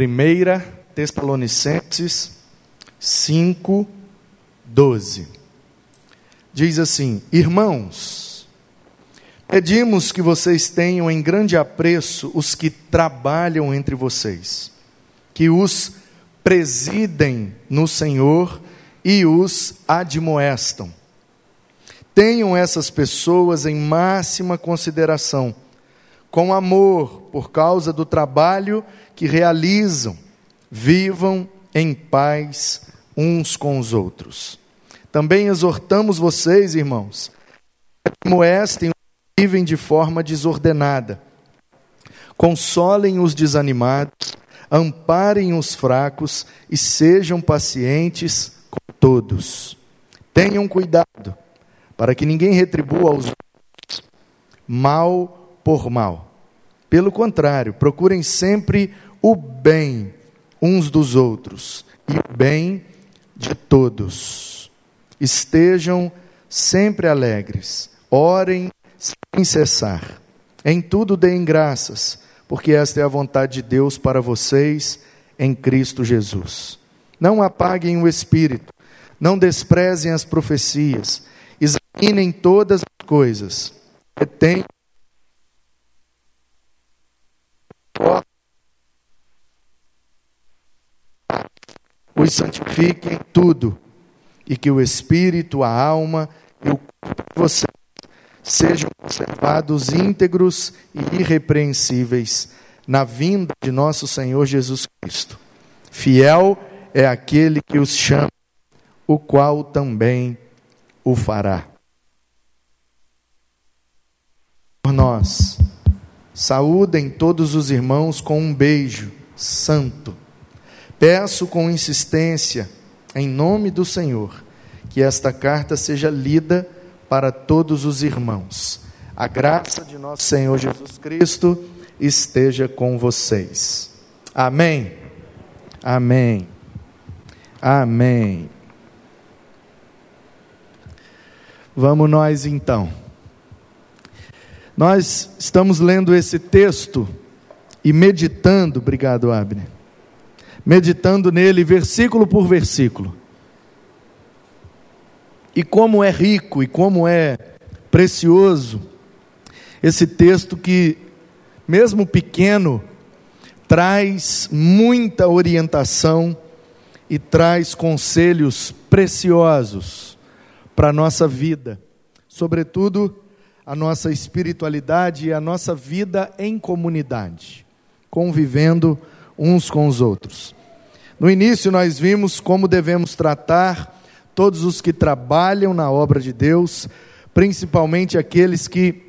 1 Tessalonicenses 5, 12. Diz assim: Irmãos, pedimos que vocês tenham em grande apreço os que trabalham entre vocês, que os presidem no Senhor e os admoestam. Tenham essas pessoas em máxima consideração, com amor por causa do trabalho que realizam, vivam em paz uns com os outros. Também exortamos vocês, irmãos, que moestem vivem de forma desordenada. Consolem os desanimados, amparem os fracos e sejam pacientes com todos. Tenham cuidado para que ninguém retribua aos mal por mal. Pelo contrário, procurem sempre o bem uns dos outros e o bem de todos. Estejam sempre alegres, orem sem cessar. Em tudo deem graças, porque esta é a vontade de Deus para vocês em Cristo Jesus. Não apaguem o espírito, não desprezem as profecias, examinem todas as coisas, retenham os santifique em tudo, e que o espírito, a alma e o corpo de vocês sejam conservados íntegros e irrepreensíveis na vinda de nosso Senhor Jesus Cristo. Fiel é aquele que os chama, o qual também o fará. Por nós, saúdem todos os irmãos com um beijo santo. Peço com insistência, em nome do Senhor, que esta carta seja lida para todos os irmãos. A graça de nosso Senhor Jesus Cristo esteja com vocês. Amém. Amém. Amém. Vamos nós então. Nós estamos lendo esse texto e meditando, obrigado, Abner meditando nele versículo por versículo. E como é rico e como é precioso esse texto que, mesmo pequeno, traz muita orientação e traz conselhos preciosos para a nossa vida, sobretudo a nossa espiritualidade e a nossa vida em comunidade, convivendo uns com os outros. No início, nós vimos como devemos tratar todos os que trabalham na obra de Deus, principalmente aqueles que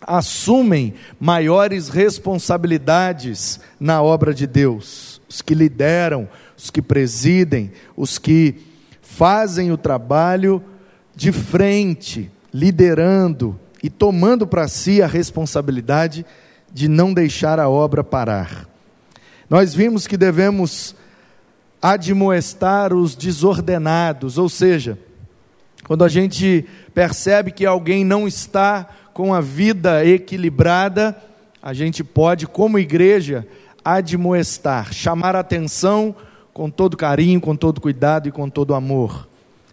assumem maiores responsabilidades na obra de Deus, os que lideram, os que presidem, os que fazem o trabalho de frente, liderando e tomando para si a responsabilidade de não deixar a obra parar. Nós vimos que devemos admoestar os desordenados, ou seja, quando a gente percebe que alguém não está com a vida equilibrada, a gente pode, como igreja, admoestar, chamar atenção com todo carinho, com todo cuidado e com todo amor.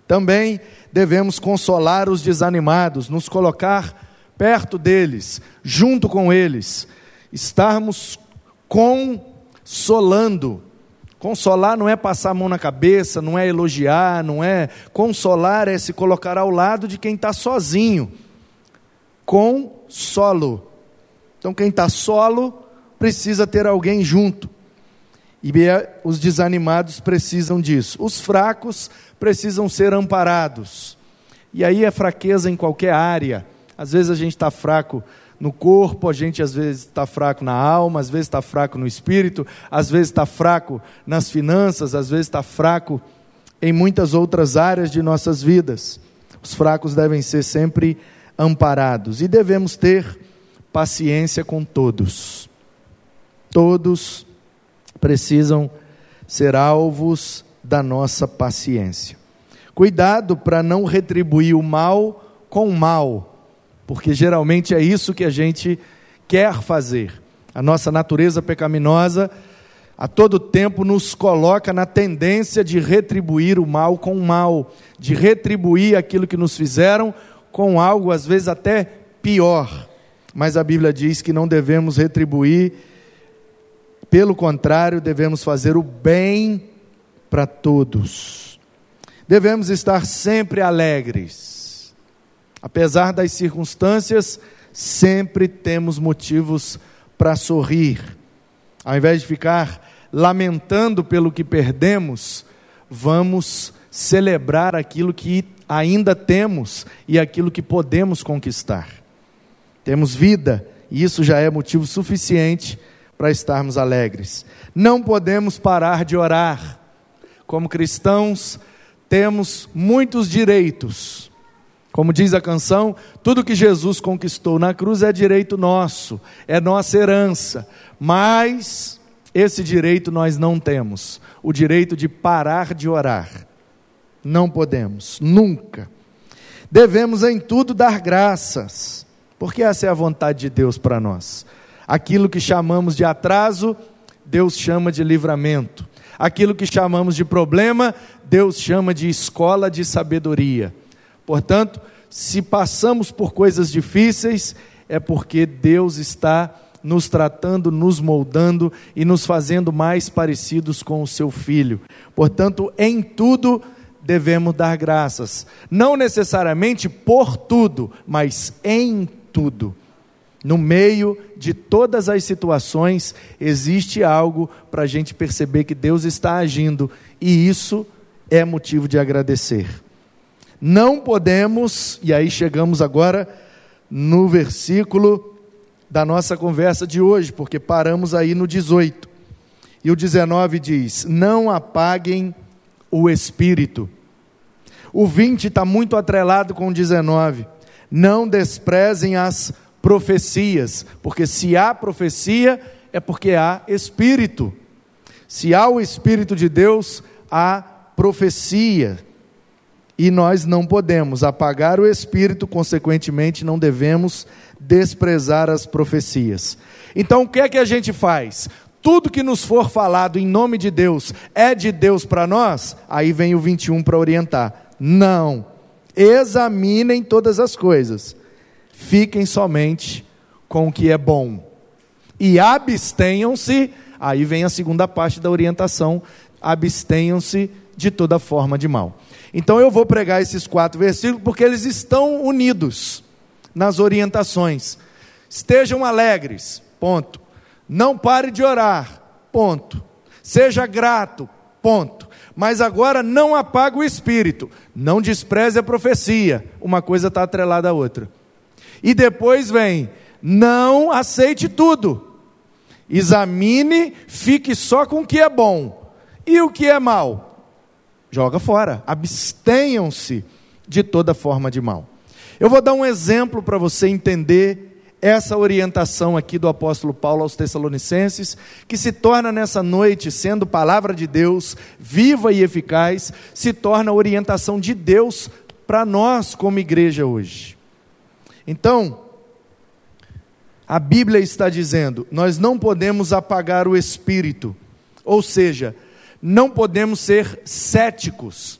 Também devemos consolar os desanimados, nos colocar perto deles, junto com eles, estarmos com solando. Consolar não é passar a mão na cabeça, não é elogiar, não é. Consolar é se colocar ao lado de quem está sozinho. Consolo. Então, quem está solo precisa ter alguém junto. E é, os desanimados precisam disso. Os fracos precisam ser amparados. E aí é fraqueza em qualquer área. Às vezes a gente está fraco no corpo, a gente às vezes está fraco na alma, às vezes está fraco no espírito, às vezes está fraco nas finanças, às vezes está fraco em muitas outras áreas de nossas vidas. Os fracos devem ser sempre amparados e devemos ter paciência com todos. Todos precisam ser alvos da nossa paciência. Cuidado para não retribuir o mal com o mal porque geralmente é isso que a gente quer fazer. A nossa natureza pecaminosa a todo tempo nos coloca na tendência de retribuir o mal com o mal, de retribuir aquilo que nos fizeram com algo às vezes até pior. Mas a Bíblia diz que não devemos retribuir, pelo contrário, devemos fazer o bem para todos. Devemos estar sempre alegres. Apesar das circunstâncias, sempre temos motivos para sorrir. Ao invés de ficar lamentando pelo que perdemos, vamos celebrar aquilo que ainda temos e aquilo que podemos conquistar. Temos vida, e isso já é motivo suficiente para estarmos alegres. Não podemos parar de orar. Como cristãos, temos muitos direitos. Como diz a canção, tudo que Jesus conquistou na cruz é direito nosso, é nossa herança. Mas esse direito nós não temos, o direito de parar de orar. Não podemos, nunca. Devemos em tudo dar graças, porque essa é a vontade de Deus para nós. Aquilo que chamamos de atraso, Deus chama de livramento. Aquilo que chamamos de problema, Deus chama de escola de sabedoria. Portanto, se passamos por coisas difíceis, é porque Deus está nos tratando, nos moldando e nos fazendo mais parecidos com o seu filho. Portanto, em tudo devemos dar graças, não necessariamente por tudo, mas em tudo. No meio de todas as situações, existe algo para a gente perceber que Deus está agindo, e isso é motivo de agradecer. Não podemos, e aí chegamos agora no versículo da nossa conversa de hoje, porque paramos aí no 18. E o 19 diz: Não apaguem o espírito. O 20 está muito atrelado com o 19. Não desprezem as profecias, porque se há profecia, é porque há espírito. Se há o espírito de Deus, há profecia. E nós não podemos apagar o espírito, consequentemente, não devemos desprezar as profecias. Então, o que é que a gente faz? Tudo que nos for falado em nome de Deus é de Deus para nós? Aí vem o 21 para orientar. Não. Examinem todas as coisas fiquem somente com o que é bom. E abstenham-se, aí vem a segunda parte da orientação: abstenham-se de toda forma de mal. Então eu vou pregar esses quatro versículos porque eles estão unidos nas orientações. Estejam alegres, ponto. Não pare de orar, ponto. Seja grato, ponto. Mas agora não apague o espírito, não despreze a profecia. Uma coisa está atrelada à outra. E depois vem: não aceite tudo. Examine, fique só com o que é bom. E o que é mal? Joga fora. Abstenham-se de toda forma de mal. Eu vou dar um exemplo para você entender essa orientação aqui do apóstolo Paulo aos Tessalonicenses, que se torna nessa noite, sendo palavra de Deus, viva e eficaz, se torna a orientação de Deus para nós como igreja hoje. Então, a Bíblia está dizendo: nós não podemos apagar o espírito, ou seja, não podemos ser céticos,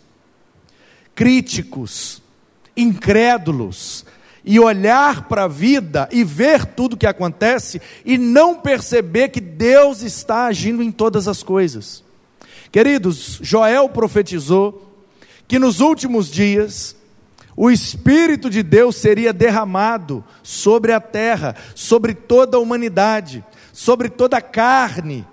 críticos, incrédulos, e olhar para a vida e ver tudo o que acontece e não perceber que Deus está agindo em todas as coisas. Queridos, Joel profetizou que nos últimos dias o Espírito de Deus seria derramado sobre a terra, sobre toda a humanidade, sobre toda a carne,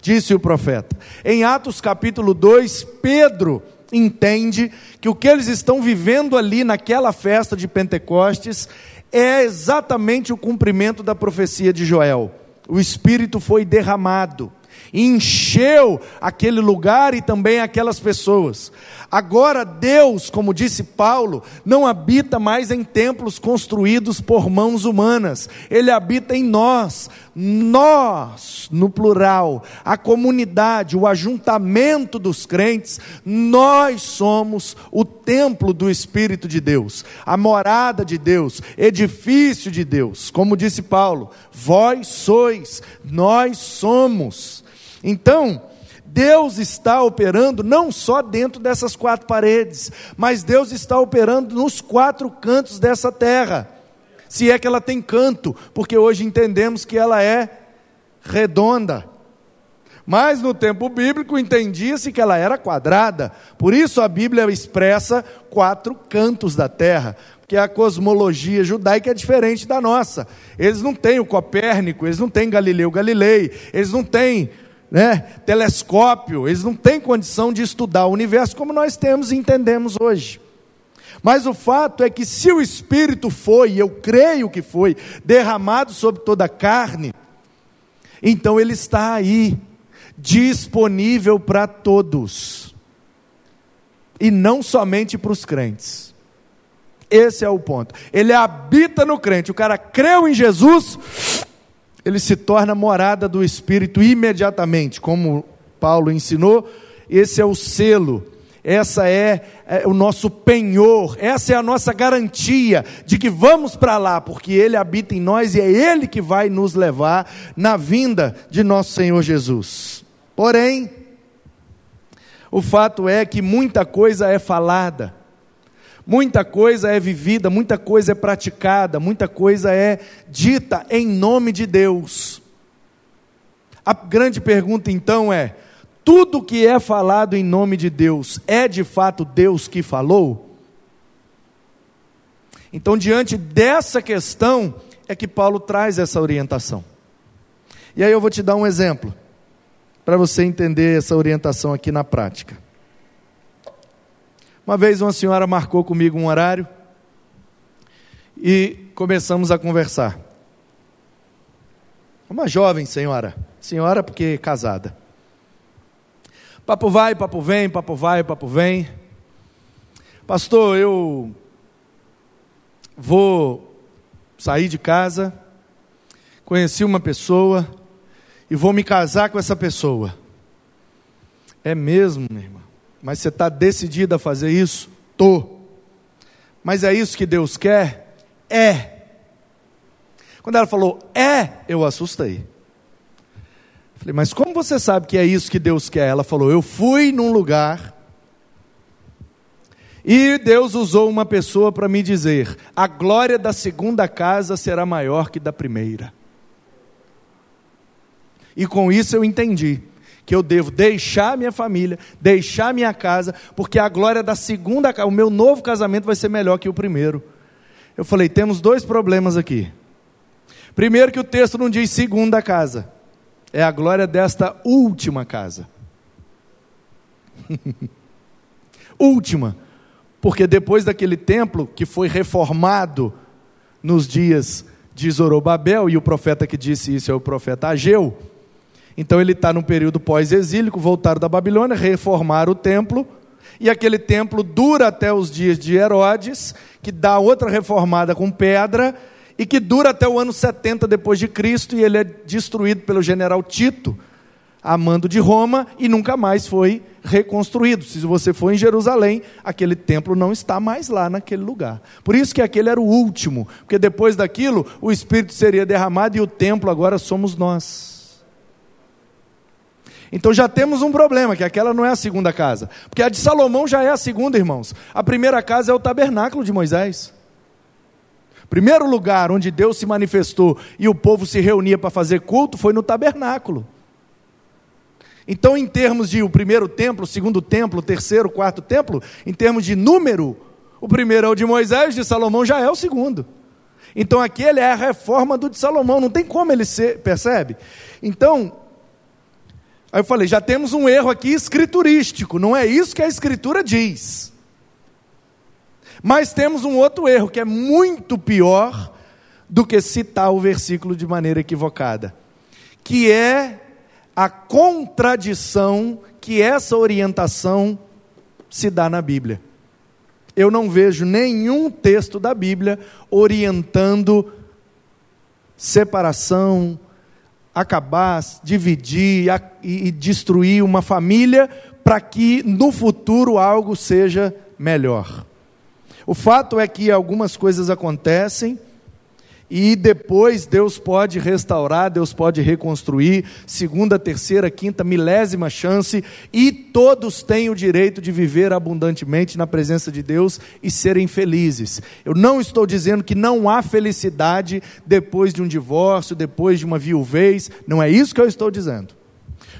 disse o profeta. Em Atos capítulo 2, Pedro entende que o que eles estão vivendo ali naquela festa de Pentecostes é exatamente o cumprimento da profecia de Joel. O Espírito foi derramado encheu aquele lugar e também aquelas pessoas. Agora, Deus, como disse Paulo, não habita mais em templos construídos por mãos humanas, Ele habita em nós, nós, no plural, a comunidade, o ajuntamento dos crentes, nós somos o templo do Espírito de Deus, a morada de Deus, edifício de Deus, como disse Paulo, vós sois, nós somos. Então, Deus está operando não só dentro dessas quatro paredes, mas Deus está operando nos quatro cantos dessa terra. Se é que ela tem canto, porque hoje entendemos que ela é redonda. Mas no tempo bíblico entendia-se que ela era quadrada. Por isso a Bíblia expressa quatro cantos da terra, porque a cosmologia judaica é diferente da nossa. Eles não têm o Copérnico, eles não têm Galileu Galilei, eles não têm né, telescópio, eles não têm condição de estudar o universo como nós temos e entendemos hoje. Mas o fato é que se o Espírito foi, eu creio que foi, derramado sobre toda a carne, então ele está aí, disponível para todos, e não somente para os crentes. Esse é o ponto. Ele habita no crente. O cara creu em Jesus, ele se torna morada do Espírito imediatamente, como Paulo ensinou. Esse é o selo, essa é, é o nosso penhor, essa é a nossa garantia de que vamos para lá, porque Ele habita em nós e é Ele que vai nos levar na vinda de nosso Senhor Jesus. Porém, o fato é que muita coisa é falada, Muita coisa é vivida, muita coisa é praticada, muita coisa é dita em nome de Deus. A grande pergunta então é: tudo que é falado em nome de Deus é de fato Deus que falou? Então, diante dessa questão, é que Paulo traz essa orientação. E aí eu vou te dar um exemplo, para você entender essa orientação aqui na prática. Uma vez uma senhora marcou comigo um horário e começamos a conversar. Uma jovem senhora, senhora porque casada. Papo vai, papo vem, papo vai, papo vem. Pastor, eu vou sair de casa, conheci uma pessoa e vou me casar com essa pessoa. É mesmo, meu irmão? Mas você está decidido a fazer isso? Tô. Mas é isso que Deus quer? É. Quando ela falou é, eu assustei. Falei, mas como você sabe que é isso que Deus quer? Ela falou, eu fui num lugar e Deus usou uma pessoa para me dizer: a glória da segunda casa será maior que da primeira. E com isso eu entendi que eu devo deixar minha família, deixar minha casa, porque a glória da segunda o meu novo casamento vai ser melhor que o primeiro. Eu falei, temos dois problemas aqui. Primeiro que o texto não diz segunda casa, é a glória desta última casa. última, porque depois daquele templo que foi reformado nos dias de Zorobabel, e o profeta que disse isso é o profeta Ageu, então ele está num período pós-exílico, voltaram da Babilônia, reformaram o templo, e aquele templo dura até os dias de Herodes, que dá outra reformada com pedra, e que dura até o ano 70 depois de Cristo, e ele é destruído pelo general Tito, a mando de Roma, e nunca mais foi reconstruído. Se você for em Jerusalém, aquele templo não está mais lá naquele lugar. Por isso que aquele era o último, porque depois daquilo o Espírito seria derramado e o templo agora somos nós. Então já temos um problema, que aquela não é a segunda casa. Porque a de Salomão já é a segunda, irmãos. A primeira casa é o tabernáculo de Moisés. Primeiro lugar onde Deus se manifestou e o povo se reunia para fazer culto foi no tabernáculo. Então, em termos de o primeiro templo, o segundo templo, o terceiro, o quarto templo, em termos de número, o primeiro é o de Moisés, de Salomão já é o segundo. Então, aquele é a reforma do de Salomão, não tem como ele ser, percebe? Então, Aí eu falei: já temos um erro aqui escriturístico, não é isso que a Escritura diz. Mas temos um outro erro que é muito pior do que citar o versículo de maneira equivocada, que é a contradição que essa orientação se dá na Bíblia. Eu não vejo nenhum texto da Bíblia orientando separação, acabar, dividir e destruir uma família para que no futuro algo seja melhor. O fato é que algumas coisas acontecem e depois Deus pode restaurar, Deus pode reconstruir, segunda, terceira, quinta, milésima chance, e todos têm o direito de viver abundantemente na presença de Deus e serem felizes. Eu não estou dizendo que não há felicidade depois de um divórcio, depois de uma viuvez, não é isso que eu estou dizendo.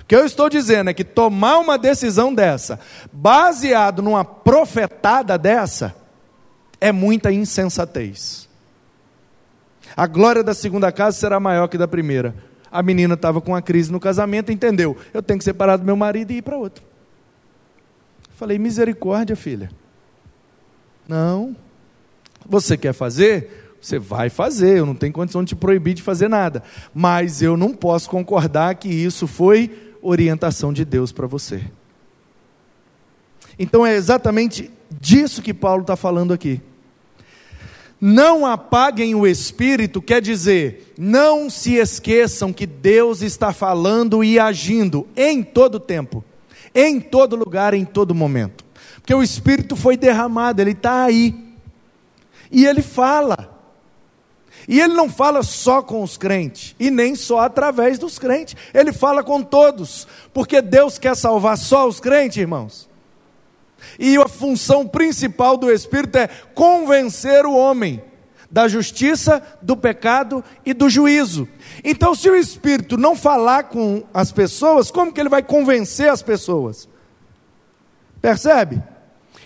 O que eu estou dizendo é que tomar uma decisão dessa, baseado numa profetada dessa, é muita insensatez. A glória da segunda casa será maior que da primeira. A menina estava com uma crise no casamento, entendeu? Eu tenho que separar do meu marido e ir para outro. Falei, misericórdia, filha. Não. Você quer fazer? Você vai fazer. Eu não tenho condição de te proibir de fazer nada. Mas eu não posso concordar que isso foi orientação de Deus para você. Então é exatamente disso que Paulo está falando aqui. Não apaguem o espírito, quer dizer, não se esqueçam que Deus está falando e agindo em todo tempo, em todo lugar, em todo momento. Porque o espírito foi derramado, ele está aí. E ele fala. E ele não fala só com os crentes, e nem só através dos crentes, ele fala com todos, porque Deus quer salvar só os crentes, irmãos. E a função principal do Espírito é convencer o homem da justiça, do pecado e do juízo. Então, se o Espírito não falar com as pessoas, como que ele vai convencer as pessoas? Percebe?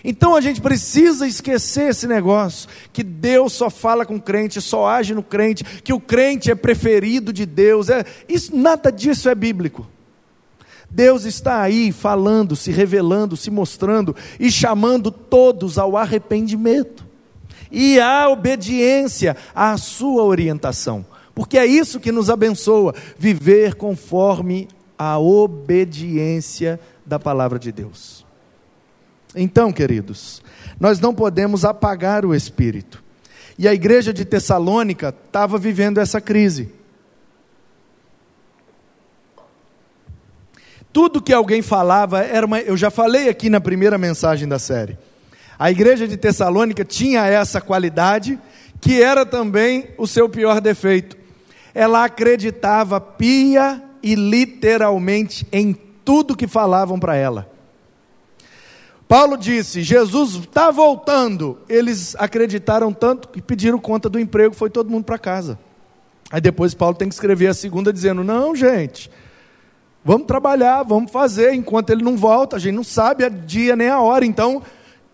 Então a gente precisa esquecer esse negócio, que Deus só fala com o crente, só age no crente, que o crente é preferido de Deus. É, isso, nada disso é bíblico. Deus está aí falando, se revelando, se mostrando e chamando todos ao arrependimento e à obediência à sua orientação, porque é isso que nos abençoa, viver conforme a obediência da palavra de Deus. Então, queridos, nós não podemos apagar o espírito. E a igreja de Tessalônica estava vivendo essa crise. Tudo que alguém falava era uma. Eu já falei aqui na primeira mensagem da série. A igreja de Tessalônica tinha essa qualidade, que era também o seu pior defeito. Ela acreditava pia e literalmente em tudo que falavam para ela. Paulo disse: Jesus está voltando. Eles acreditaram tanto que pediram conta do emprego, foi todo mundo para casa. Aí depois Paulo tem que escrever a segunda dizendo: Não, gente, Vamos trabalhar, vamos fazer. Enquanto ele não volta, a gente não sabe a dia nem a hora. Então,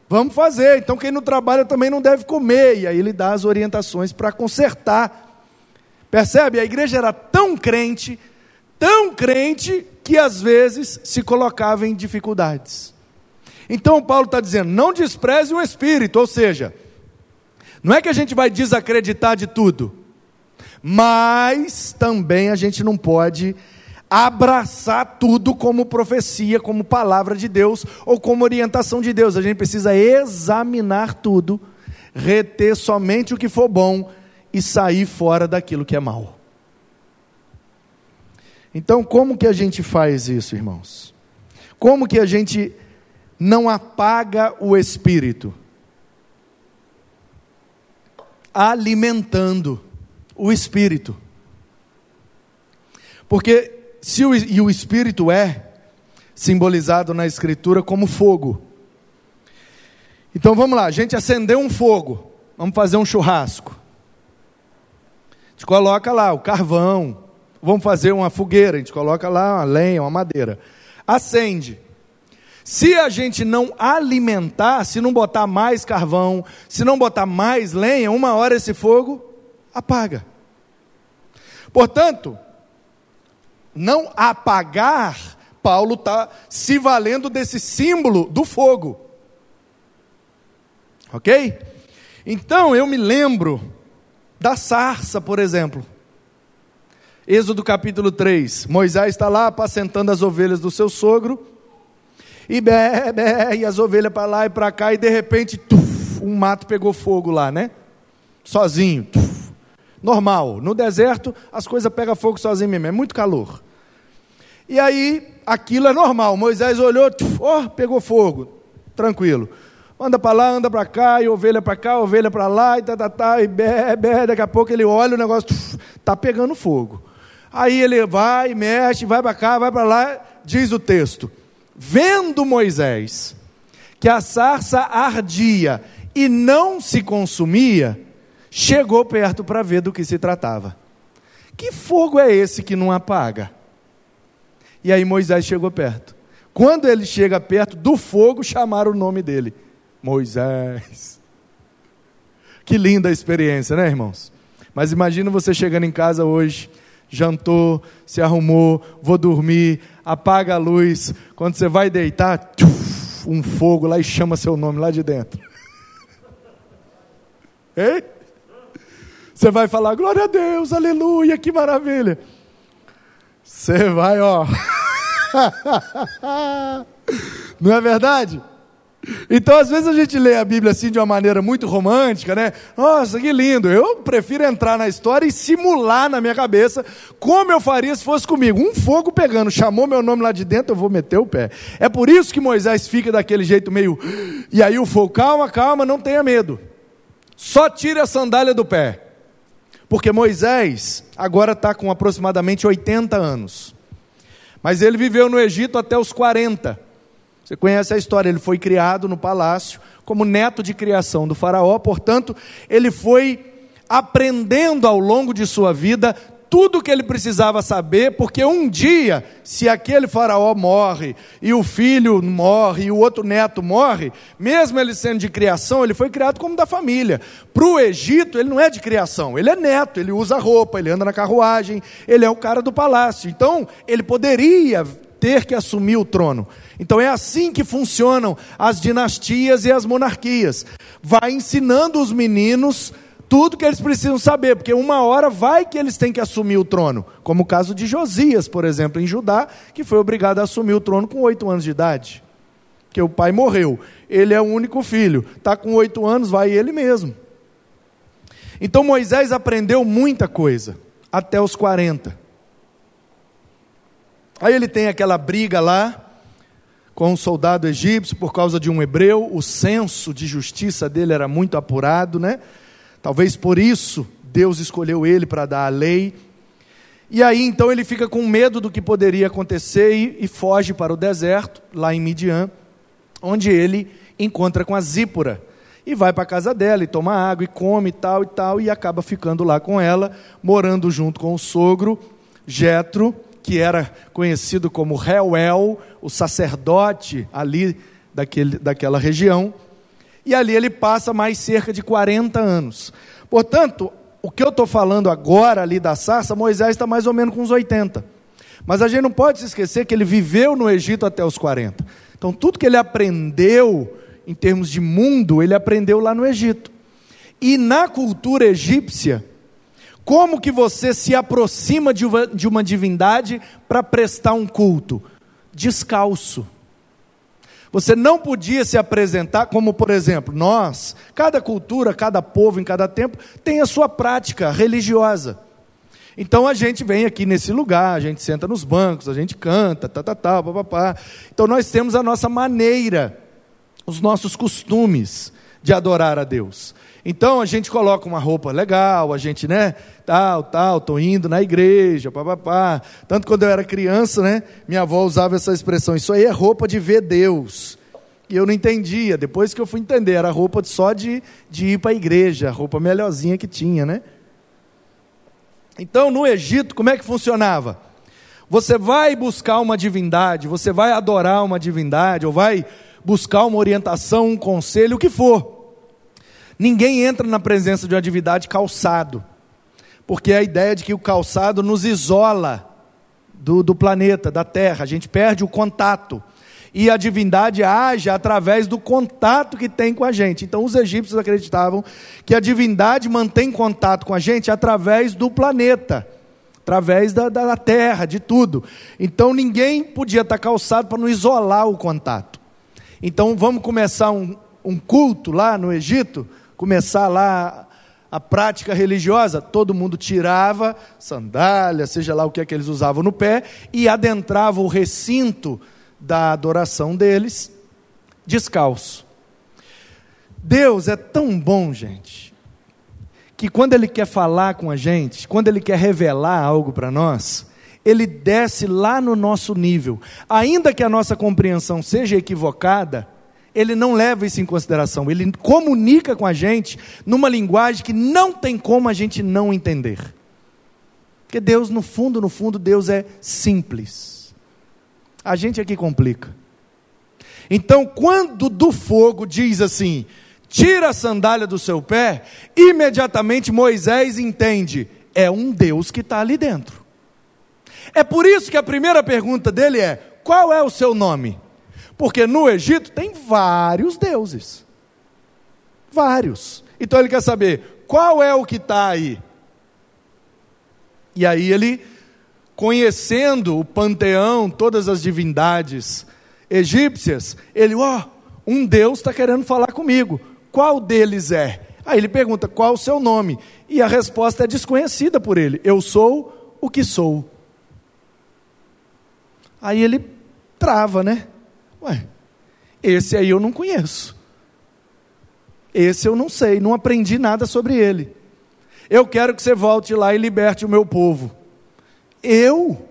vamos fazer. Então, quem não trabalha também não deve comer. E aí ele dá as orientações para consertar. Percebe? A igreja era tão crente, tão crente, que às vezes se colocava em dificuldades. Então, Paulo está dizendo: não despreze o espírito. Ou seja, não é que a gente vai desacreditar de tudo, mas também a gente não pode abraçar tudo como profecia, como palavra de Deus ou como orientação de Deus. A gente precisa examinar tudo, reter somente o que for bom e sair fora daquilo que é mal. Então, como que a gente faz isso, irmãos? Como que a gente não apaga o espírito? Alimentando o espírito. Porque se o, e o Espírito é simbolizado na Escritura como fogo. Então vamos lá, a gente acendeu um fogo, vamos fazer um churrasco. A gente coloca lá o carvão, vamos fazer uma fogueira, a gente coloca lá uma lenha, uma madeira. Acende. Se a gente não alimentar, se não botar mais carvão, se não botar mais lenha, uma hora esse fogo apaga. Portanto, não apagar, Paulo está se valendo desse símbolo do fogo. Ok? Então eu me lembro da sarça, por exemplo. Êxodo capítulo 3. Moisés está lá apacentando as ovelhas do seu sogro. E bé, bé, e as ovelhas para lá e para cá, e de repente, tuf, um mato pegou fogo lá, né? Sozinho. Tuf normal. No deserto, as coisas pegam fogo sozinho mesmo, é muito calor. E aí, aquilo é normal. Moisés olhou, oh, pegou fogo, tranquilo. anda para lá, anda para cá, e ovelha para cá, ovelha para lá, e tá, tá, tá, e bebe, daqui a pouco ele olha o negócio, está pegando fogo. Aí ele vai, mexe, vai para cá, vai para lá, diz o texto: Vendo Moisés que a sarça ardia e não se consumia, chegou perto para ver do que se tratava. Que fogo é esse que não apaga? E aí Moisés chegou perto. Quando ele chega perto do fogo, chamaram o nome dele: Moisés. Que linda experiência, né, irmãos? Mas imagina você chegando em casa hoje, jantou, se arrumou, vou dormir, apaga a luz. Quando você vai deitar, tchuf, um fogo lá e chama seu nome lá de dentro. Ei? Você vai falar, glória a Deus, aleluia, que maravilha. Você vai, ó. Não é verdade? Então, às vezes a gente lê a Bíblia assim de uma maneira muito romântica, né? Nossa, que lindo! Eu prefiro entrar na história e simular na minha cabeça como eu faria se fosse comigo. Um fogo pegando, chamou meu nome lá de dentro, eu vou meter o pé. É por isso que Moisés fica daquele jeito meio. E aí o fogo, calma, calma, não tenha medo. Só tire a sandália do pé. Porque Moisés agora está com aproximadamente 80 anos. Mas ele viveu no Egito até os 40. Você conhece a história, ele foi criado no palácio como neto de criação do Faraó, portanto, ele foi aprendendo ao longo de sua vida tudo o que ele precisava saber, porque um dia, se aquele faraó morre, e o filho morre, e o outro neto morre, mesmo ele sendo de criação, ele foi criado como da família. Para o Egito, ele não é de criação, ele é neto, ele usa roupa, ele anda na carruagem, ele é o cara do palácio. Então, ele poderia ter que assumir o trono. Então é assim que funcionam as dinastias e as monarquias. Vai ensinando os meninos tudo que eles precisam saber, porque uma hora vai que eles têm que assumir o trono, como o caso de Josias, por exemplo, em Judá, que foi obrigado a assumir o trono com oito anos de idade, porque o pai morreu, ele é o único filho, está com oito anos, vai ele mesmo. Então Moisés aprendeu muita coisa, até os 40. Aí ele tem aquela briga lá com um soldado egípcio por causa de um hebreu, o senso de justiça dele era muito apurado, né? Talvez por isso Deus escolheu ele para dar a lei. E aí então ele fica com medo do que poderia acontecer e, e foge para o deserto, lá em Midian, onde ele encontra com a Zípora. E vai para a casa dela e toma água e come e tal e tal, e acaba ficando lá com ela, morando junto com o sogro, Jetro que era conhecido como Reuel, o sacerdote ali daquele, daquela região, e ali ele passa mais cerca de 40 anos. Portanto, o que eu estou falando agora ali da sarça, Moisés está mais ou menos com uns 80. Mas a gente não pode se esquecer que ele viveu no Egito até os 40. Então, tudo que ele aprendeu em termos de mundo, ele aprendeu lá no Egito. E na cultura egípcia, como que você se aproxima de uma, de uma divindade para prestar um culto? Descalço. Você não podia se apresentar como, por exemplo, nós, cada cultura, cada povo em cada tempo tem a sua prática religiosa. Então a gente vem aqui nesse lugar, a gente senta nos bancos, a gente canta, tá, tá, tá, papapá. Então nós temos a nossa maneira, os nossos costumes de adorar a Deus. Então a gente coloca uma roupa legal, a gente, né, tal, tal, tô indo na igreja, papapá. Tanto quando eu era criança, né, minha avó usava essa expressão, isso aí é roupa de ver Deus. E eu não entendia, depois que eu fui entender, era roupa só de, de ir para a igreja, a roupa melhorzinha que tinha, né? Então, no Egito, como é que funcionava? Você vai buscar uma divindade, você vai adorar uma divindade, ou vai buscar uma orientação, um conselho, o que for. Ninguém entra na presença de uma divindade calçado, porque é a ideia de que o calçado nos isola do, do planeta, da Terra, a gente perde o contato. E a divindade age através do contato que tem com a gente. Então, os egípcios acreditavam que a divindade mantém contato com a gente através do planeta, através da, da terra, de tudo. Então, ninguém podia estar calçado para não isolar o contato. Então, vamos começar um, um culto lá no Egito começar lá a prática religiosa, todo mundo tirava sandália, seja lá o que é que eles usavam no pé, e adentrava o recinto da adoração deles descalço. Deus é tão bom, gente, que quando Ele quer falar com a gente, quando Ele quer revelar algo para nós, Ele desce lá no nosso nível. Ainda que a nossa compreensão seja equivocada, Ele não leva isso em consideração. Ele comunica com a gente numa linguagem que não tem como a gente não entender. Porque Deus, no fundo, no fundo, Deus é simples. A gente aqui complica. Então, quando do fogo diz assim: tira a sandália do seu pé, imediatamente Moisés entende, é um Deus que está ali dentro. É por isso que a primeira pergunta dele é: qual é o seu nome? Porque no Egito tem vários deuses. Vários. Então ele quer saber qual é o que está aí. E aí ele, conhecendo o panteão, todas as divindades egípcias, ele, ó, oh, um Deus está querendo falar comigo qual deles é? Aí ele pergunta: qual o seu nome? E a resposta é desconhecida por ele: eu sou o que sou. Aí ele trava, né? Ué, esse aí eu não conheço. Esse eu não sei, não aprendi nada sobre ele. Eu quero que você volte lá e liberte o meu povo. Eu?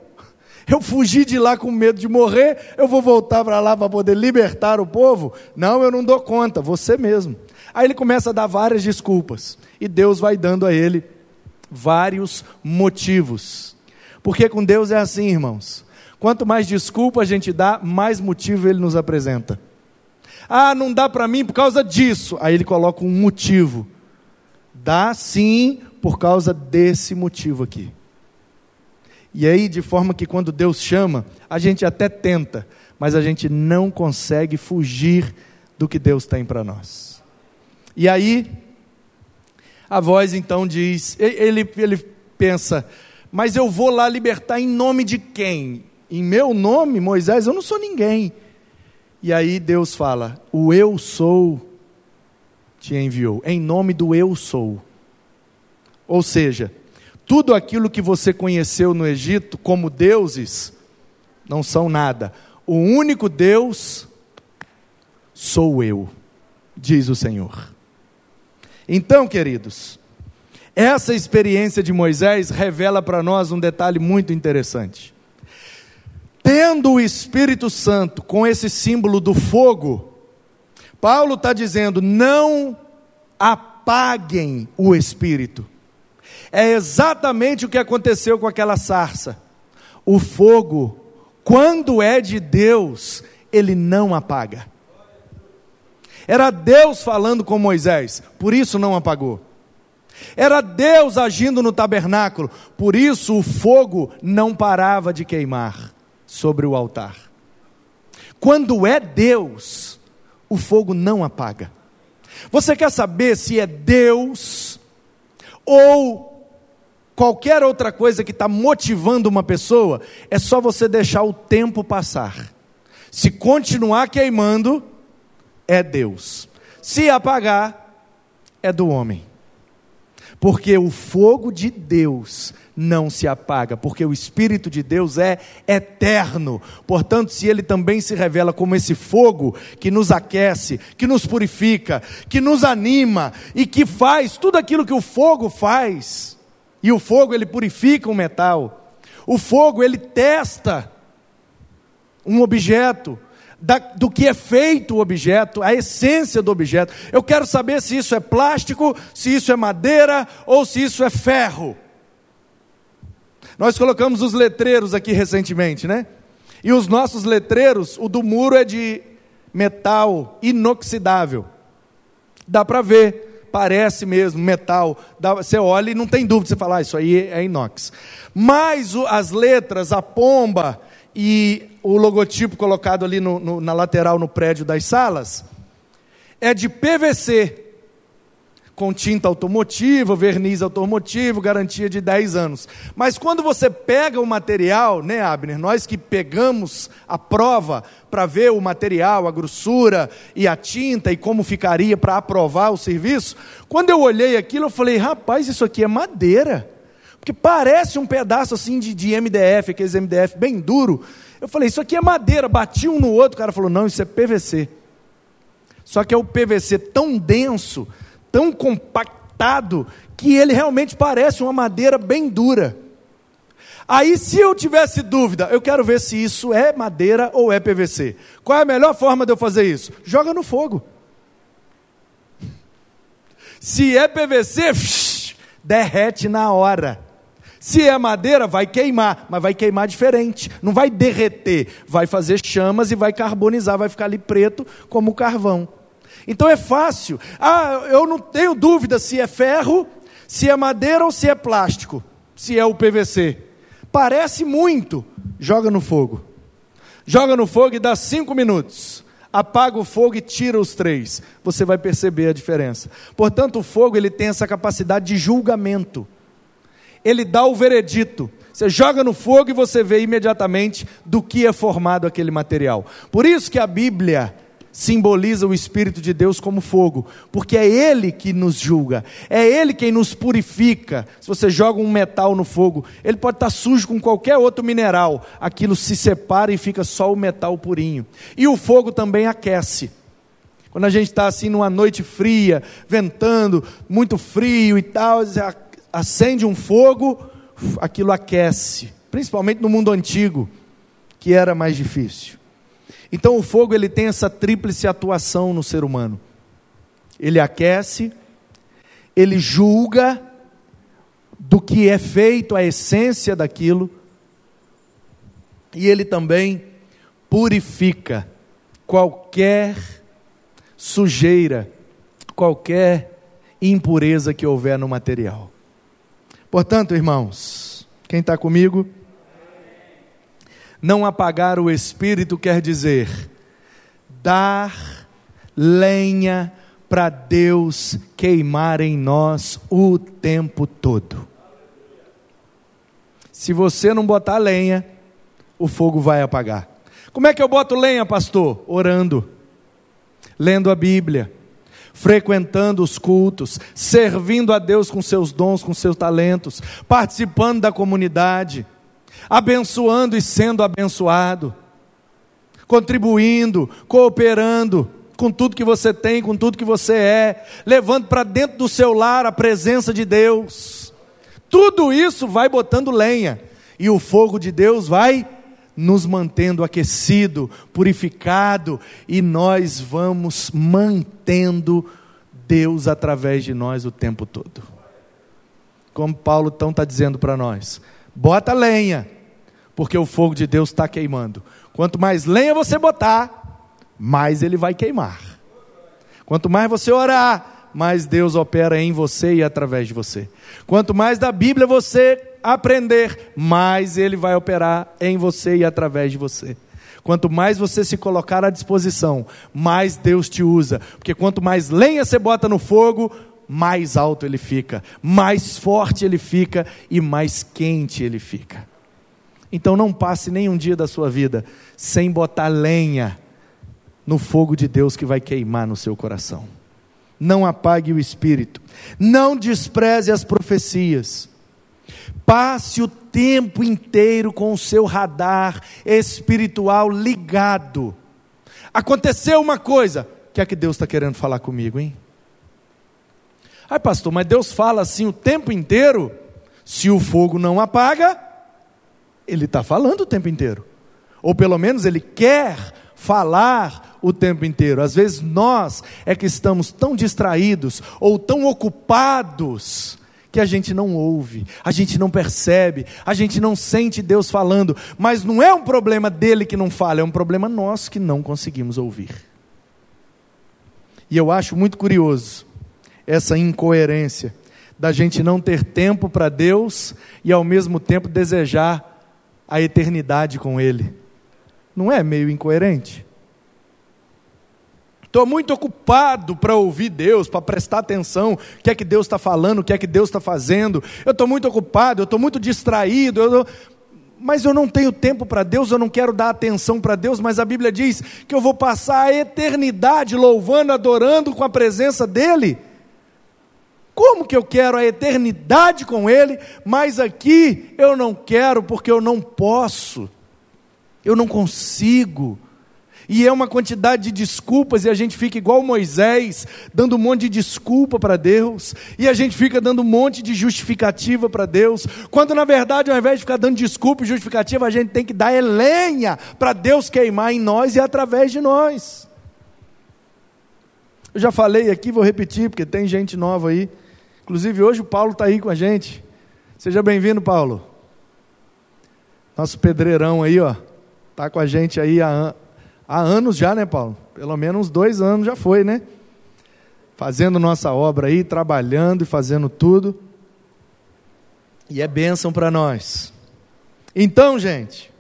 Eu fugi de lá com medo de morrer, eu vou voltar para lá para poder libertar o povo? Não, eu não dou conta, você mesmo. Aí ele começa a dar várias desculpas. E Deus vai dando a ele vários motivos. Porque com Deus é assim, irmãos. Quanto mais desculpa a gente dá, mais motivo ele nos apresenta. Ah, não dá para mim por causa disso. Aí ele coloca um motivo. Dá sim por causa desse motivo aqui. E aí, de forma que quando Deus chama, a gente até tenta, mas a gente não consegue fugir do que Deus tem para nós. E aí, a voz então diz: ele, ele pensa, mas eu vou lá libertar em nome de quem? Em meu nome, Moisés, eu não sou ninguém. E aí Deus fala: O eu sou te enviou, em nome do eu sou. Ou seja, tudo aquilo que você conheceu no Egito como deuses, não são nada. O único Deus sou eu, diz o Senhor. Então, queridos, essa experiência de Moisés revela para nós um detalhe muito interessante. Tendo o Espírito Santo com esse símbolo do fogo, Paulo está dizendo: não apaguem o Espírito. É exatamente o que aconteceu com aquela sarça. O fogo, quando é de Deus, ele não apaga. Era Deus falando com Moisés, por isso não apagou. Era Deus agindo no tabernáculo, por isso o fogo não parava de queimar sobre o altar. Quando é Deus, o fogo não apaga. Você quer saber se é Deus ou qualquer outra coisa que está motivando uma pessoa? É só você deixar o tempo passar. Se continuar queimando, é Deus. Se apagar, é do homem. Porque o fogo de Deus não se apaga, porque o Espírito de Deus é eterno. Portanto, se ele também se revela como esse fogo que nos aquece, que nos purifica, que nos anima e que faz tudo aquilo que o fogo faz, e o fogo ele purifica o metal, o fogo ele testa um objeto, da, do que é feito o objeto, a essência do objeto. Eu quero saber se isso é plástico, se isso é madeira ou se isso é ferro. Nós colocamos os letreiros aqui recentemente, né? E os nossos letreiros, o do muro é de metal inoxidável. Dá para ver, parece mesmo metal. Dá, você olha e não tem dúvida, você fala, ah, isso aí é inox. Mas o, as letras, a pomba, e o logotipo colocado ali no, no, na lateral no prédio das salas é de PVC, com tinta automotiva, verniz automotivo, garantia de 10 anos. Mas quando você pega o material, né, Abner? Nós que pegamos a prova para ver o material, a grossura e a tinta e como ficaria para aprovar o serviço, quando eu olhei aquilo, eu falei: rapaz, isso aqui é madeira. Porque parece um pedaço assim de, de MDF, aqueles MDF bem duro. Eu falei, isso aqui é madeira, bati um no outro, o cara falou, não, isso é PVC. Só que é o PVC tão denso, tão compactado, que ele realmente parece uma madeira bem dura. Aí, se eu tivesse dúvida, eu quero ver se isso é madeira ou é PVC. Qual é a melhor forma de eu fazer isso? Joga no fogo. Se é PVC, derrete na hora. Se é madeira, vai queimar, mas vai queimar diferente. Não vai derreter, vai fazer chamas e vai carbonizar, vai ficar ali preto como carvão. Então é fácil. Ah, eu não tenho dúvida se é ferro, se é madeira ou se é plástico, se é o PVC. Parece muito, joga no fogo. Joga no fogo e dá cinco minutos. Apaga o fogo e tira os três. Você vai perceber a diferença. Portanto, o fogo ele tem essa capacidade de julgamento. Ele dá o veredito. Você joga no fogo e você vê imediatamente do que é formado aquele material. Por isso que a Bíblia simboliza o Espírito de Deus como fogo, porque é Ele que nos julga, é Ele quem nos purifica. Se você joga um metal no fogo, ele pode estar sujo com qualquer outro mineral, aquilo se separa e fica só o metal purinho. E o fogo também aquece. Quando a gente está assim numa noite fria, ventando, muito frio e tal, acende um fogo, aquilo aquece, principalmente no mundo antigo, que era mais difícil. Então o fogo ele tem essa tríplice atuação no ser humano. Ele aquece, ele julga do que é feito, a essência daquilo, e ele também purifica qualquer sujeira, qualquer impureza que houver no material. Portanto, irmãos, quem está comigo? Não apagar o espírito quer dizer dar lenha para Deus queimar em nós o tempo todo. Se você não botar lenha, o fogo vai apagar. Como é que eu boto lenha, pastor? Orando, lendo a Bíblia, frequentando os cultos, servindo a Deus com seus dons, com seus talentos, participando da comunidade abençoando e sendo abençoado, contribuindo, cooperando com tudo que você tem, com tudo que você é, levando para dentro do seu lar a presença de Deus. Tudo isso vai botando lenha e o fogo de Deus vai nos mantendo aquecido, purificado e nós vamos mantendo Deus através de nós o tempo todo. Como Paulo então está dizendo para nós, bota lenha, porque o fogo de Deus está queimando. Quanto mais lenha você botar, mais ele vai queimar. Quanto mais você orar, mais Deus opera em você e através de você. Quanto mais da Bíblia você aprender, mais ele vai operar em você e através de você. Quanto mais você se colocar à disposição, mais Deus te usa. Porque quanto mais lenha você bota no fogo, mais alto ele fica, mais forte ele fica e mais quente ele fica. Então não passe nenhum dia da sua vida sem botar lenha no fogo de Deus que vai queimar no seu coração. Não apague o espírito, não despreze as profecias. Passe o tempo inteiro com o seu radar espiritual ligado. Aconteceu uma coisa, o que é que Deus está querendo falar comigo, hein? Ai, pastor, mas Deus fala assim o tempo inteiro. Se o fogo não apaga, Ele está falando o tempo inteiro. Ou pelo menos Ele quer falar o tempo inteiro. Às vezes nós é que estamos tão distraídos ou tão ocupados que a gente não ouve, a gente não percebe, a gente não sente Deus falando, mas não é um problema dele que não fala, é um problema nosso que não conseguimos ouvir. E eu acho muito curioso essa incoerência da gente não ter tempo para Deus e ao mesmo tempo desejar a eternidade com Ele. Não é meio incoerente? Estou muito ocupado para ouvir Deus, para prestar atenção, o que é que Deus está falando, o que é que Deus está fazendo. Eu estou muito ocupado, eu estou muito distraído, eu mas eu não tenho tempo para Deus, eu não quero dar atenção para Deus, mas a Bíblia diz que eu vou passar a eternidade louvando, adorando com a presença dEle. Como que eu quero a eternidade com Ele, mas aqui eu não quero porque eu não posso, eu não consigo. E é uma quantidade de desculpas, e a gente fica igual Moisés, dando um monte de desculpa para Deus, e a gente fica dando um monte de justificativa para Deus, quando na verdade, ao invés de ficar dando desculpa e justificativa, a gente tem que dar lenha para Deus queimar em nós e através de nós. Eu já falei aqui, vou repetir, porque tem gente nova aí. Inclusive hoje o Paulo está aí com a gente. Seja bem-vindo, Paulo. Nosso pedreirão aí, ó. Está com a gente aí há, há anos já, né, Paulo? Pelo menos uns dois anos já foi, né? Fazendo nossa obra aí, trabalhando e fazendo tudo. E é bênção para nós. Então, gente,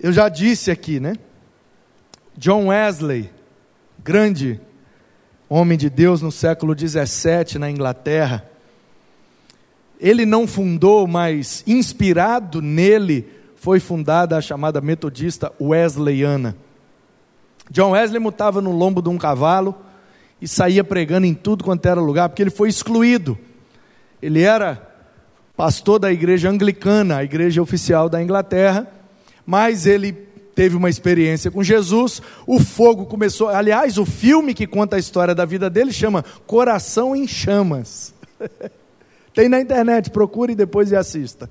eu já disse aqui, né? John Wesley, grande homem de Deus no século 17 na Inglaterra, ele não fundou, mas inspirado nele foi fundada a chamada metodista wesleyana. John Wesley mutava no lombo de um cavalo e saía pregando em tudo quanto era lugar, porque ele foi excluído. Ele era pastor da igreja anglicana, a igreja oficial da Inglaterra, mas ele teve uma experiência com Jesus, o fogo começou. Aliás, o filme que conta a história da vida dele chama Coração em Chamas. Tem na internet, procure depois e assista.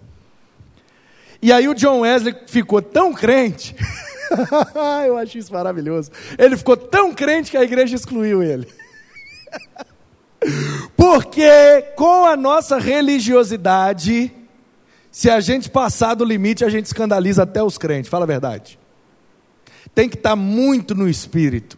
E aí o John Wesley ficou tão crente, eu acho isso maravilhoso. Ele ficou tão crente que a igreja excluiu ele. Porque com a nossa religiosidade, se a gente passar do limite, a gente escandaliza até os crentes, fala a verdade. Tem que estar muito no espírito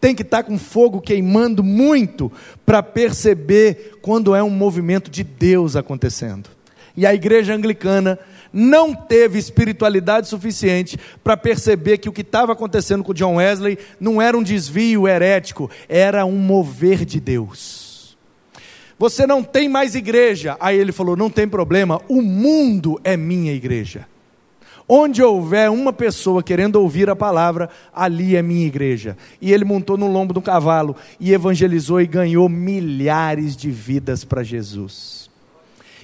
tem que estar com fogo queimando muito para perceber quando é um movimento de Deus acontecendo. E a igreja anglicana não teve espiritualidade suficiente para perceber que o que estava acontecendo com John Wesley não era um desvio herético, era um mover de Deus. Você não tem mais igreja. Aí ele falou: não tem problema, o mundo é minha igreja. Onde houver uma pessoa querendo ouvir a palavra, ali é minha igreja. E ele montou no lombo do cavalo e evangelizou e ganhou milhares de vidas para Jesus.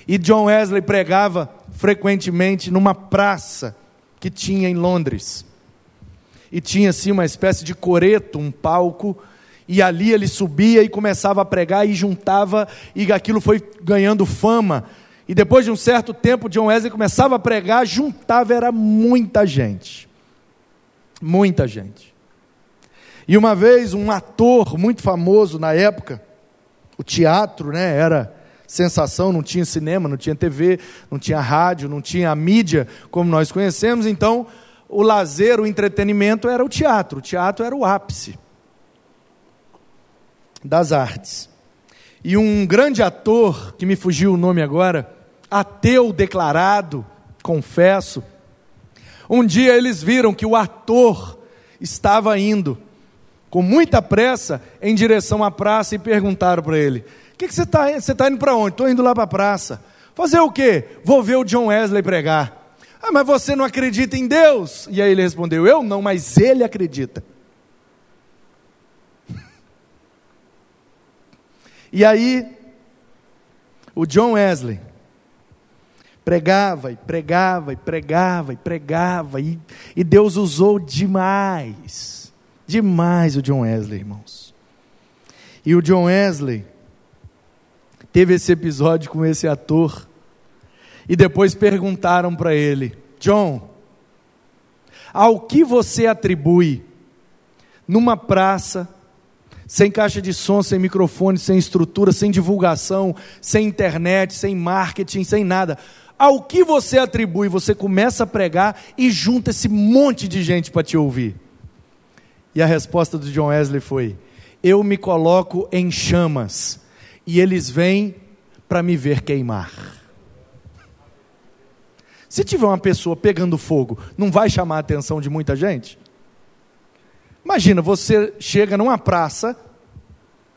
E John Wesley pregava frequentemente numa praça que tinha em Londres. E tinha assim uma espécie de coreto, um palco, e ali ele subia e começava a pregar e juntava, e aquilo foi ganhando fama e depois de um certo tempo, John Wesley começava a pregar, juntava, era muita gente. Muita gente. E uma vez, um ator muito famoso na época, o teatro, né, era sensação, não tinha cinema, não tinha TV, não tinha rádio, não tinha a mídia como nós conhecemos, então o lazer, o entretenimento era o teatro, o teatro era o ápice das artes. E um grande ator, que me fugiu o nome agora, ateu declarado, confesso. Um dia eles viram que o ator estava indo com muita pressa em direção à praça e perguntaram para ele: O que, que, você está Você está indo para onde? Estou indo lá para a praça. Fazer o quê? Vou ver o John Wesley pregar. Ah, mas você não acredita em Deus? E aí ele respondeu: Eu não, mas ele acredita. E aí, o John Wesley pregava e pregava e pregava e pregava, e, e Deus usou demais, demais o John Wesley, irmãos. E o John Wesley teve esse episódio com esse ator, e depois perguntaram para ele: John, ao que você atribui numa praça sem caixa de som, sem microfone, sem estrutura, sem divulgação, sem internet, sem marketing, sem nada. Ao que você atribui, você começa a pregar e junta esse monte de gente para te ouvir. E a resposta do John Wesley foi: Eu me coloco em chamas e eles vêm para me ver queimar. Se tiver uma pessoa pegando fogo, não vai chamar a atenção de muita gente? Imagina, você chega numa praça,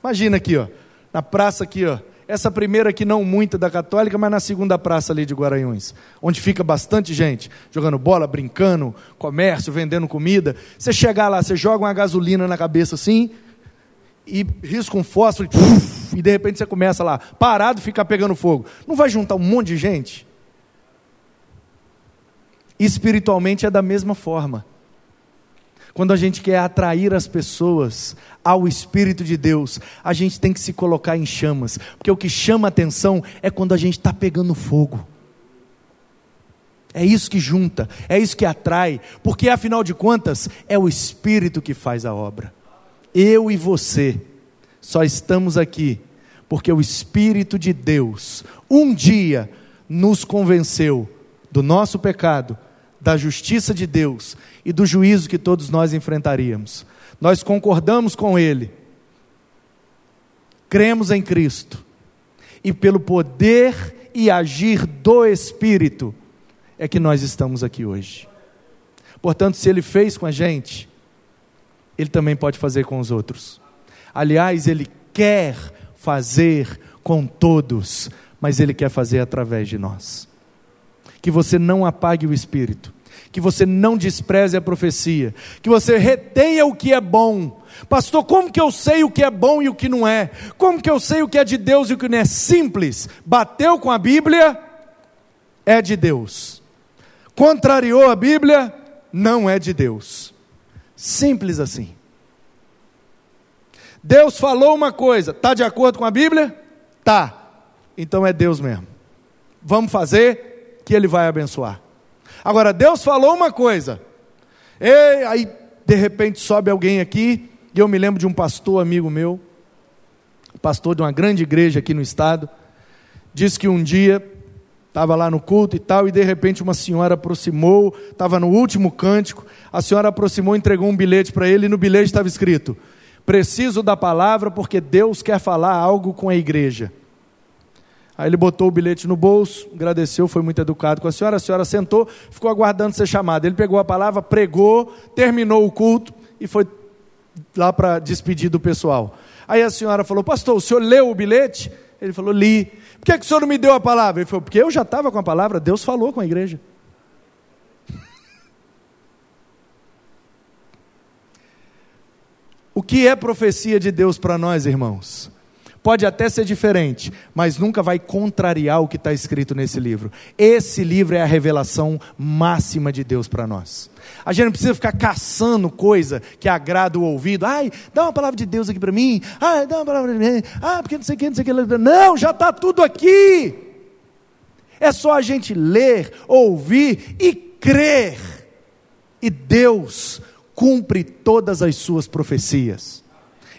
imagina aqui, ó, na praça aqui, ó, essa primeira aqui não muita da Católica, mas na segunda praça ali de Guaranhuns, onde fica bastante gente, jogando bola, brincando, comércio, vendendo comida. Você chegar lá, você joga uma gasolina na cabeça assim, e risca um fósforo, e, de repente você começa lá, parado, ficar pegando fogo. Não vai juntar um monte de gente? Espiritualmente é da mesma forma. Quando a gente quer atrair as pessoas ao Espírito de Deus, a gente tem que se colocar em chamas, porque o que chama atenção é quando a gente está pegando fogo. É isso que junta, é isso que atrai, porque afinal de contas é o Espírito que faz a obra. Eu e você só estamos aqui porque o Espírito de Deus um dia nos convenceu do nosso pecado, da justiça de Deus e do juízo que todos nós enfrentaríamos. Nós concordamos com Ele, cremos em Cristo, e pelo poder e agir do Espírito é que nós estamos aqui hoje. Portanto, se Ele fez com a gente, Ele também pode fazer com os outros. Aliás, Ele quer fazer com todos, mas Ele quer fazer através de nós. Que você não apague o Espírito, que você não despreze a profecia, que você retenha o que é bom. Pastor, como que eu sei o que é bom e o que não é? Como que eu sei o que é de Deus e o que não é? Simples. Bateu com a Bíblia, é de Deus. Contrariou a Bíblia, não é de Deus. Simples assim. Deus falou uma coisa, está de acordo com a Bíblia? Tá. Então é Deus mesmo. Vamos fazer que Ele vai abençoar. Agora, Deus falou uma coisa, e aí de repente sobe alguém aqui, e eu me lembro de um pastor amigo meu, pastor de uma grande igreja aqui no estado, disse que um dia estava lá no culto e tal, e de repente uma senhora aproximou, estava no último cântico, a senhora aproximou, entregou um bilhete para ele, e no bilhete estava escrito: Preciso da palavra porque Deus quer falar algo com a igreja. Aí ele botou o bilhete no bolso, agradeceu, foi muito educado com a senhora. A senhora sentou, ficou aguardando ser chamada. Ele pegou a palavra, pregou, terminou o culto e foi lá para despedir do pessoal. Aí a senhora falou: Pastor, o senhor leu o bilhete? Ele falou: Li. Que, que o senhor não me deu a palavra? Ele falou: Porque eu já estava com a palavra, Deus falou com a igreja. O que é profecia de Deus para nós, irmãos? Pode até ser diferente, mas nunca vai contrariar o que está escrito nesse livro. Esse livro é a revelação máxima de Deus para nós. A gente não precisa ficar caçando coisa que agrada o ouvido. Ai, dá uma palavra de Deus aqui para mim. Ai, dá uma palavra de mim. Ah, porque não sei o que, não sei o que. Não, já está tudo aqui. É só a gente ler, ouvir e crer. E Deus cumpre todas as suas profecias.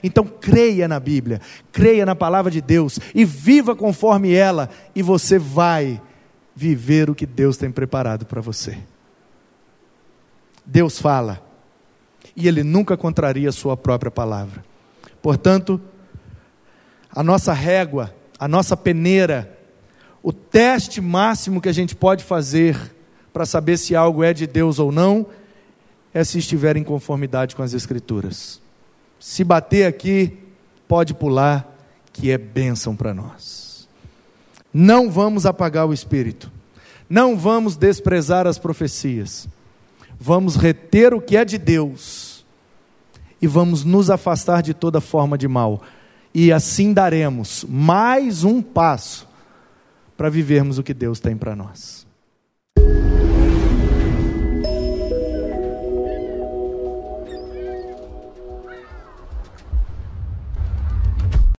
Então creia na Bíblia, creia na palavra de Deus e viva conforme ela, e você vai viver o que Deus tem preparado para você. Deus fala, e Ele nunca contraria a Sua própria palavra. Portanto, a nossa régua, a nossa peneira, o teste máximo que a gente pode fazer para saber se algo é de Deus ou não, é se estiver em conformidade com as Escrituras. Se bater aqui, pode pular, que é bênção para nós. Não vamos apagar o Espírito, não vamos desprezar as profecias, vamos reter o que é de Deus e vamos nos afastar de toda forma de mal, e assim daremos mais um passo para vivermos o que Deus tem para nós.